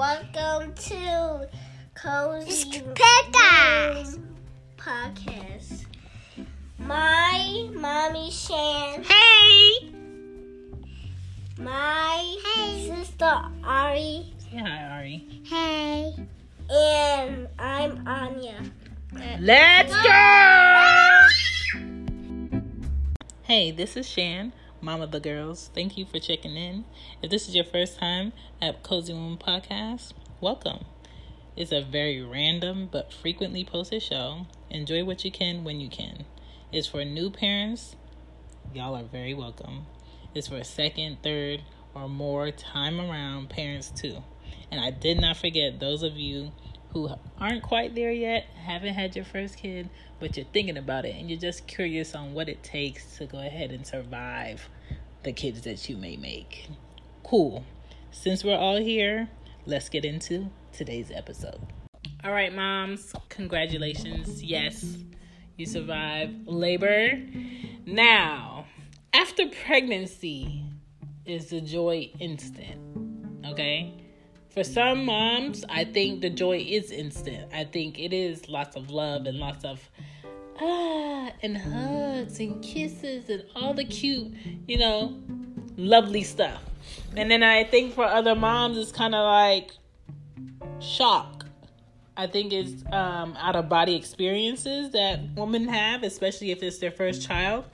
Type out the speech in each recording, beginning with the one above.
Welcome to Cozy Womb Podcast. My mommy Shan. Hey! My sister Ari. Say hi, Ari. Hey. And I'm Anya. Let's go! Hey, this is Shan, of the girls. Thank you for checking in. If this is your first time at Cozy Womb Podcast, welcome. It's a very random but frequently posted show. Enjoy what you can when you can. It's for new parents. Y'all are very welcome. It's for second, third, or more time around parents too. And I did not forget those of you who aren't quite there yet, haven't had your first kid, but you're thinking about it and you're just curious on what it takes to go ahead and survive the kids that you may make. Cool. Since we're all here, let's get into today's episode. All right, moms, congratulations. Yes, you survived labor. Now, after pregnancy is the joy instant, okay? For some moms, I think the joy is instant. I think it is lots of love and lots of ah and hugs and kisses and all the cute, you know, lovely stuff. And then I think for other moms, it's kind of like shock. I think it's um, out of body experiences that women have, especially if it's their first child,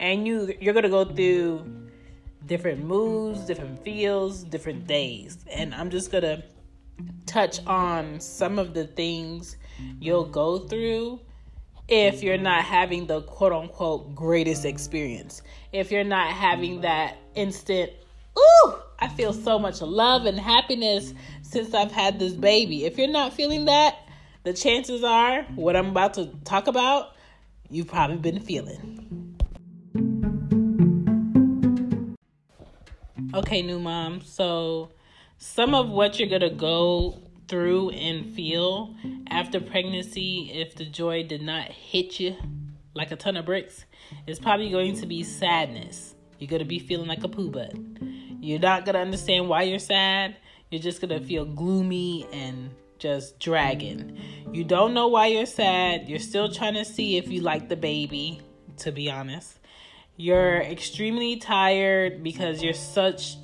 and you you're gonna go through different moods, different feels, different days. And I'm just to touch on some of the things you'll go through if you're not having the quote unquote greatest experience. If you're not having that instant, ooh, I feel so much love and happiness since I've had this baby. If you're not feeling that, the chances are what I'm about to talk about, you've probably been feeling. Okay, new mom. So, some of what you're going to go through and feel after pregnancy, if the joy did not hit you like a ton of bricks, is probably going to be sadness. You're going to be feeling like a poo butt. You're not going to understand why you're sad. You're just going to feel gloomy and just dragging. You don't know why you're sad. You're still trying to see if you like the baby, to be honest. You're extremely tired because you're such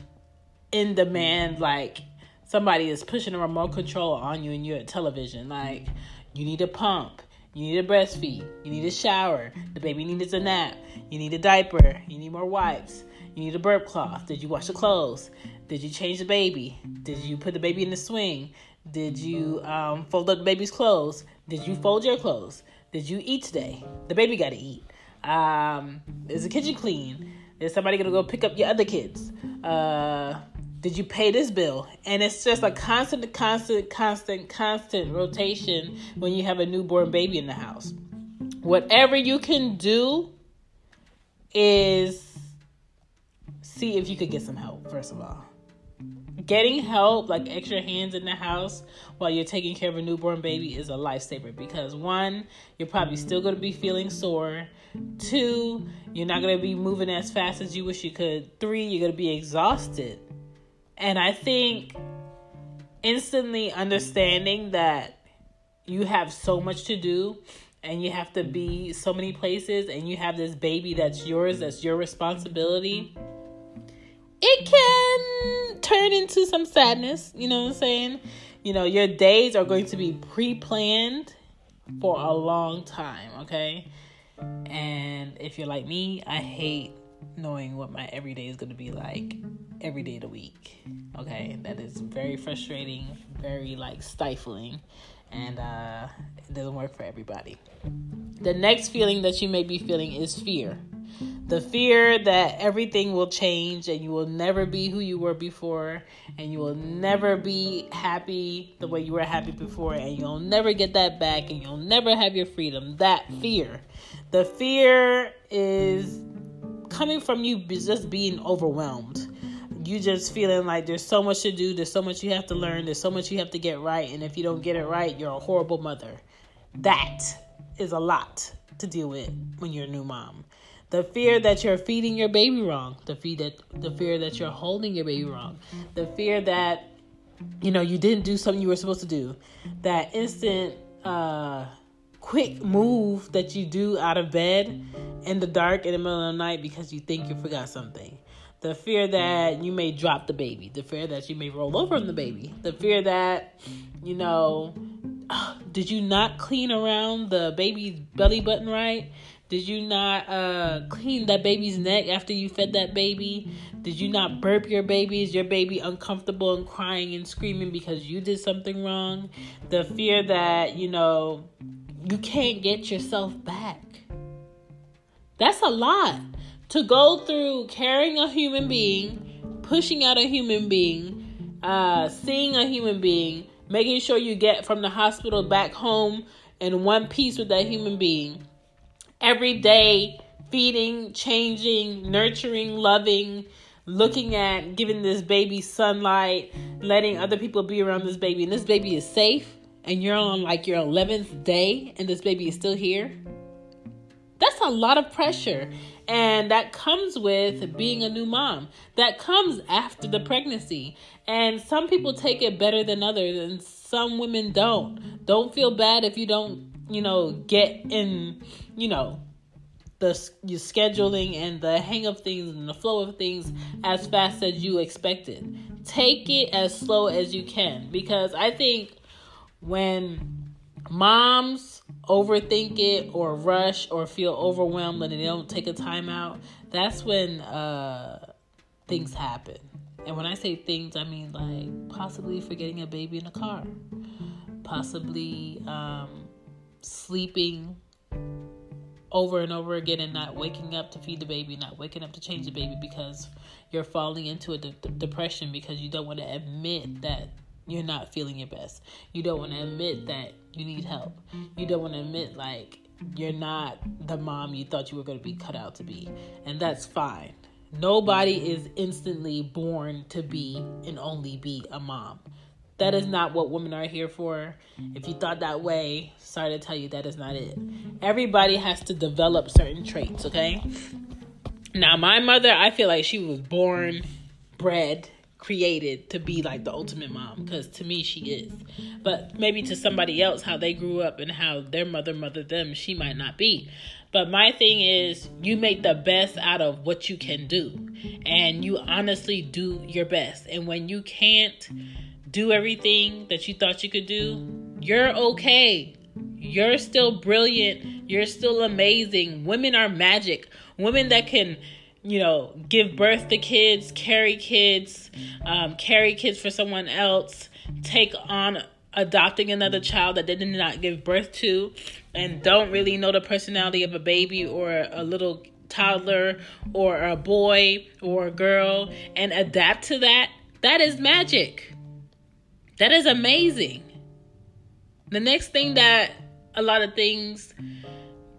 in demand, like somebody is pushing a remote control on you and you're at television. Like, you need a pump, you need a breastfeed, you need a shower, the baby needs a nap, you need a diaper, you need more wipes, you need a burp cloth. Did you wash the clothes? Did you change the baby? Did you put the baby in the swing? Did you um, fold up the baby's clothes? Did you fold your clothes? Did you eat today? The baby got to eat. Um, is the kitchen clean? Is somebody gonna go pick up your other kids? Uh, did you pay this bill? And it's just a mm. constant, constant, constant, constant rotation when you have a newborn baby in the house. Whatever you can do is see if you could get some help, first of all. Getting help, like extra hands in the house while you're taking care of a newborn baby, is a lifesaver because one, you're probably still going to be feeling sore. Two, you're not going to be moving as fast as you wish you could. Three, you're going to be exhausted. And I think instantly understanding that you have so much to do and you have to be so many places and you have this baby that's yours, that's your responsibility, it can turn into some sadness. You know what I'm saying? You know, your days are going to be pre planned for a long time, okay? And if you're like me, I hate knowing what my everyday is going to be like every day of the week. Okay, that is very frustrating, very like stifling, and uh, it doesn't work for everybody. The next feeling that you may be feeling is fear. The fear that everything will change and you will never be who you were before, and you will never be happy the way you were happy before, and you'll never get that back, and you'll never have your freedom. That fear. The fear is coming from you just being overwhelmed. You just feeling like there's so much to do, there's so much you have to learn, there's so much you have to get right, and if you don't get it right, you're a horrible mother. That is a lot to deal with when you're a new mom. The fear that you're feeding your baby wrong, the fear that the fear that you're holding your baby wrong, the fear that you know you didn't do something you were supposed to do, that instant uh quick move that you do out of bed in the dark in the middle of the night because you think you forgot something. The fear that you may drop the baby, the fear that you may roll over on the baby, the fear that, you know, did you not clean around the baby's belly button right? Did you not uh, clean that baby's neck after you fed that baby? Did you not burp your baby? Is your baby uncomfortable and crying and screaming because you did something wrong? The fear that, you know, you can't get yourself back. That's a lot to go through carrying a human being, pushing out a human being, uh, seeing a human being, making sure you get from the hospital back home in one piece with that human being. Every day, feeding, changing, nurturing, loving, looking at giving this baby sunlight, letting other people be around this baby, and this baby is safe, and you're on like your 11th day, and this baby is still here. That's a lot of pressure. And that comes with being a new mom. That comes after the pregnancy. And some people take it better than others, and some women don't. Don't feel bad if you don't, you know, get in, you know, the your scheduling and the hang of things and the flow of things as fast as you expected. Take it as slow as you can because I think when moms overthink it or rush or feel overwhelmed and they don't take a time out, that's when uh, things happen. And when I say things, I mean like possibly forgetting a baby in a car, possibly um, sleeping over and over again and not waking up to feed the baby, not waking up to change the baby because you're falling into a de- depression because you don't want to admit that you're not feeling your best. You don't want to admit that you need help. You don't want to admit like you're not the mom you thought you were going to be cut out to be. And that's fine. Nobody is instantly born to be and only be a mom. That is not what women are here for. If you thought that way, sorry to tell you that is not it. Everybody has to develop certain traits, okay? Now, my mother, I feel like she was born, bred, created to be like the ultimate mom because to me she is. But maybe to somebody else how they grew up and how their mother mothered them she might not be. But my thing is you make the best out of what you can do. And you honestly do your best. And when you can't do everything that you thought you could do you're okay. You're still brilliant. You're still amazing. Women are magic. Women that can you know, give birth to kids, carry kids, um, carry kids for someone else, take on adopting another child that they did not give birth to, and don't really know the personality of a baby or a little toddler or a boy or a girl, and adapt to that, that is magic. That is amazing. The next thing that a lot of things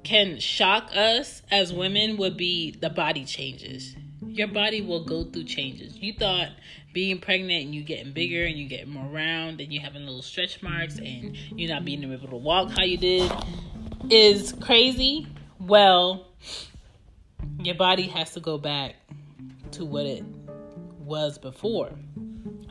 can shock us as women would be the body changes. Your body will go through changes. You thought being pregnant and you getting bigger and you getting more round and you having little stretch marks and you not being able to walk how you did is crazy. Well, your body has to go back to what it was before.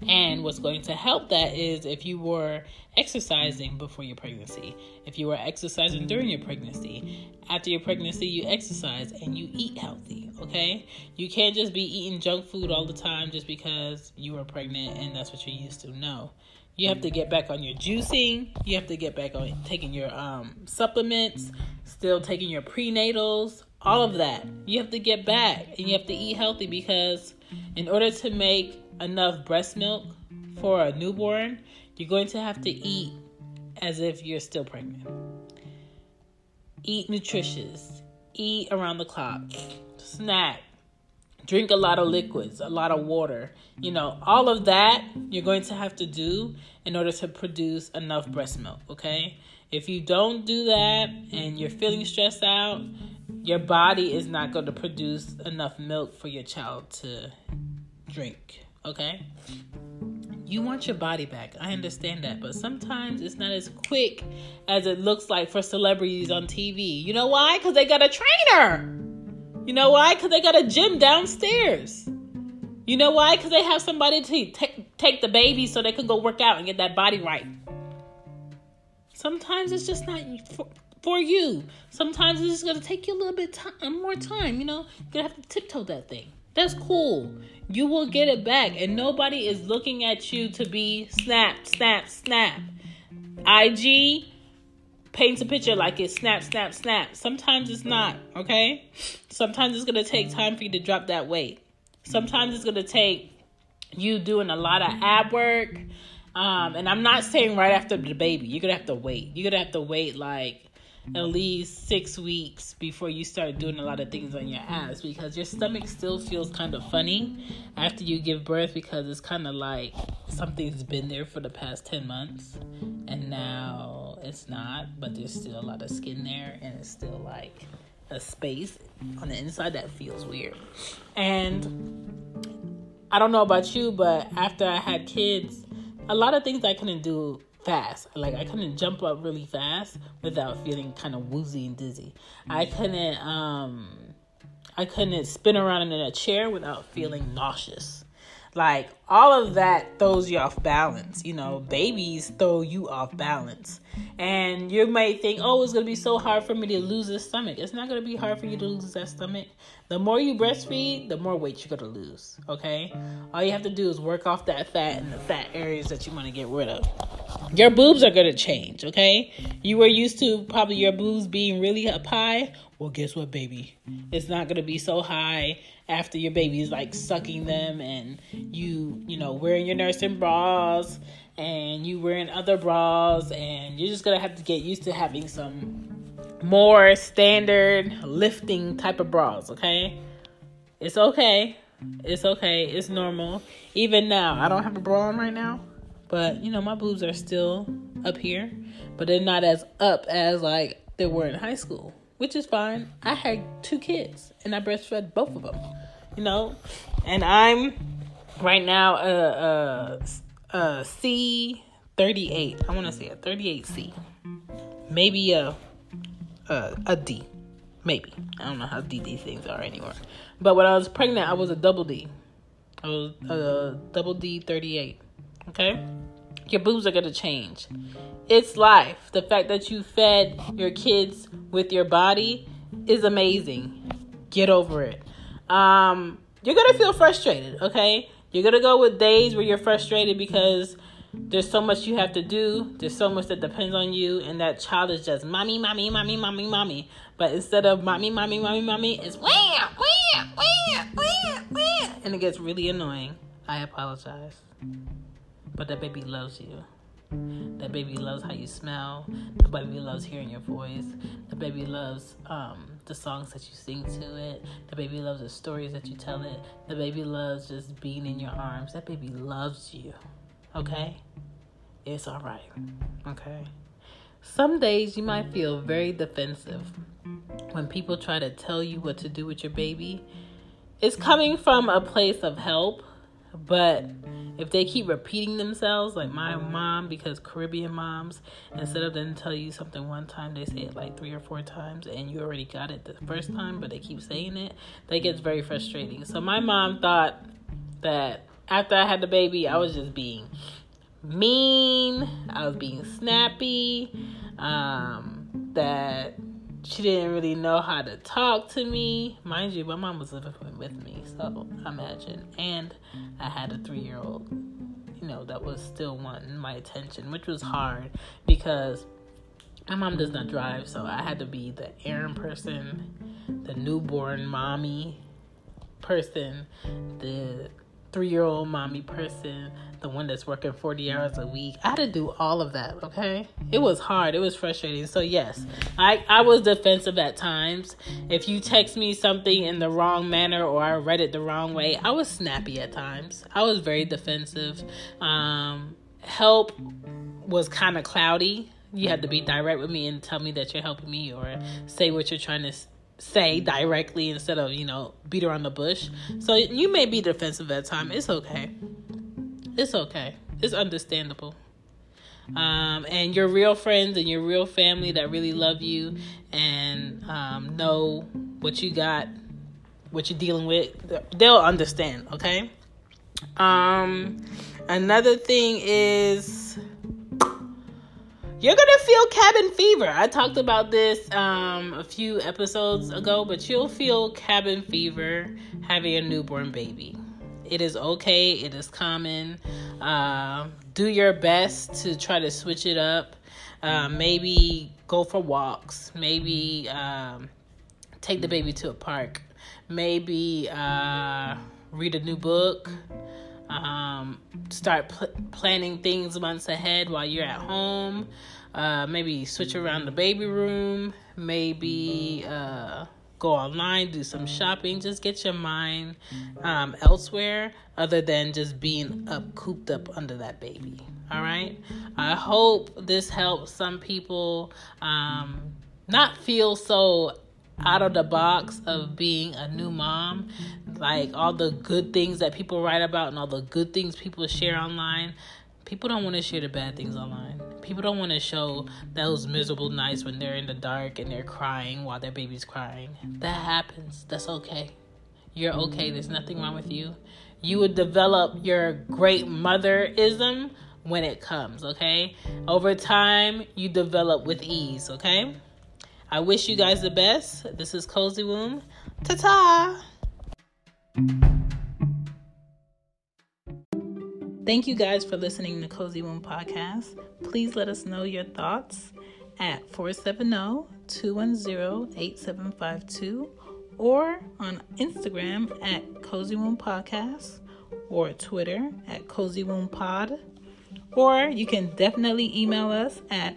And what's going to help that is if you were exercising before your pregnancy, if you were exercising during your pregnancy, after your pregnancy, you exercise and you eat healthy, okay? You can't just be eating junk food all the time just because you were pregnant and that's what you're used to. No. You have to get back on your juicing. You have to get back on taking your um, supplements, still taking your prenatals, all of that. You have to get back and you have to eat healthy because in order to make enough breast milk for a newborn, you're going to have to eat as if you're still pregnant. Eat nutritious, eat around the clock. snack, drink a lot of liquids, a lot of water. You know, all of that you're going to have to do in order to produce enough breast milk, okay? If you don't do that and you're feeling stressed out, your body is not going to produce enough milk for your child to drink, okay? You want your body back. I understand that, but sometimes it's not as quick as it looks like for celebrities on TV. You know why? Because they got a trainer. You know why? Because they got a gym downstairs. You know why? Because they have somebody to take, take the baby so they can go work out and get that body right. Sometimes it's just not for, you. Sometimes it's just gonna take you a little bit time, more time. You know, you're gonna have to tiptoe that thing. That's cool. You will get it back, and nobody is looking at you to be snap, snap, snap. IG paints a picture like it's snap, snap, snap. Sometimes it's not, okay? Sometimes it's gonna take time for you to drop that weight. Sometimes it's gonna take you doing a lot of ab work. Um, and I'm not saying right after the baby. You're gonna have to wait. You're gonna have to wait like at least six weeks before you start doing a lot of things on your ass because your stomach still feels kind of funny after you give birth because it's kind of like something's been there for the past 10 months and now it's not, but there's still a lot of skin there and it's still like a space on the inside that feels weird. And I don't know about you, but after I had kids, a lot of things I couldn't do fast. Like I couldn't jump up really fast without feeling kind of woozy and dizzy. I couldn't um I couldn't spin around in a chair without feeling nauseous. Like all of that throws you off balance. You know, babies throw you off balance. And you might think, oh, it's going to be so hard for me to lose this stomach. It's not going to be hard for you to lose that stomach. The more you breastfeed, the more weight you're going to lose. Okay? All you have to do is work off that fat in the fat areas that you want to get rid of. Your boobs are going to change. Okay? You were used to probably your boobs being really up high. Well, guess what, baby? It's not going to be so high after your baby is like sucking them and you, you know, wearing your nursing bras and you wearing other bras and you're just gonna have to get used to having some more standard lifting type of bras, okay? It's okay. It's okay. It's normal. Even now, I don't have a bra on right now, but you know, my boobs are still up here, but they're not as up as like they were in high school, which is fine. I had two kids and I breastfed both of them, you know, and I'm right now uh uh a C thirty eight. I want to say a thirty eight C, maybe a, a a D, maybe. I don't know how D these things are anymore. But when I was pregnant, I was a double D. I was a double D thirty eight. Okay, your boobs are gonna change. It's life. The fact that you fed your kids with your body is amazing. Get over it. Um, you're gonna feel frustrated. Okay you're going to go with days where you're frustrated because there's so much you have to do. There's so much that depends on you, and that child is just mommy, mommy, mommy, mommy, mommy. But instead of mommy, mommy, mommy, mommy, it's wah, wah, wah, wah, wah, and it gets really annoying. I apologize, but that baby loves you. That baby loves how you smell. The baby loves hearing your voice. The baby loves um, the songs that you sing to it. The baby loves the stories that you tell it. The baby loves just being in your arms. That baby loves you. Okay? It's all right. Okay? Some days you might feel very defensive when people try to tell you what to do with your baby. It's coming from a place of help, but if they keep repeating themselves, like my mm-hmm. mom, because Caribbean moms, instead mm-hmm. of them tell you something one time, they say it like three or four times, and you already got it the first time, but they keep mm-hmm. saying it, that gets very frustrating. So my mom thought that after I had the baby, I was just being mean, I was being snappy, um, that she didn't really know how to talk to me. Mind you, my mom was living with me, so imagine. And I had a three year old, you know, that was still wanting my attention, which was hard because my mom does not drive, so I had to be the errand person, the newborn mommy person, the three year old mommy person, the one that's working 40 hours a week. I had to do all of that, okay? It was hard. It was frustrating. So, yes, I, I was defensive at times. If you text me something in the wrong manner or I read it the wrong way, I was snappy at times. I was very defensive. Um, help was kind of cloudy. You had to be direct with me and tell me that you're helping me or say what you're trying to say directly instead of, you know, beat around the bush. So you may be defensive at time. It's okay. It's okay. It's understandable. Um, and your real friends and your real family that really love you and um, know what you got, what you're dealing with, they'll understand, okay? Um, another thing is you're gonna feel cabin fever. I talked about this um, a few episodes ago, but you'll feel cabin fever having a newborn baby. It is okay. It is common. Uh, do your best to try to switch it up. Uh, maybe go for walks. Maybe um, take the baby to a park. Maybe uh, read a new book. Um, start pl- planning things months ahead while you're at home. Uh, maybe switch around the baby room. Maybe uh, go online, do some shopping. Just get your mind um, elsewhere other than just being up, cooped up under that baby. All right. I hope this helps some people um, not feel so out of the box of being a new mom. Like all the good things that people write about and all the good things people share online. People don't want to share the bad things online. People don't want to show those miserable nights when they're in the dark and they're crying while their baby's crying. That happens. That's okay. You're okay. There's nothing wrong with you. You would develop your great motherism when it comes okay? Over time you develop with ease okay I wish you guys the best. This is Cozy Womb. Ta ta! Thank you guys for listening to Cozy Womb Podcast. Please let us know your thoughts at 470 210 8752 or on Instagram at Cozy Womb Podcast or Twitter at Cozy Womb Pod. Or you can definitely email us at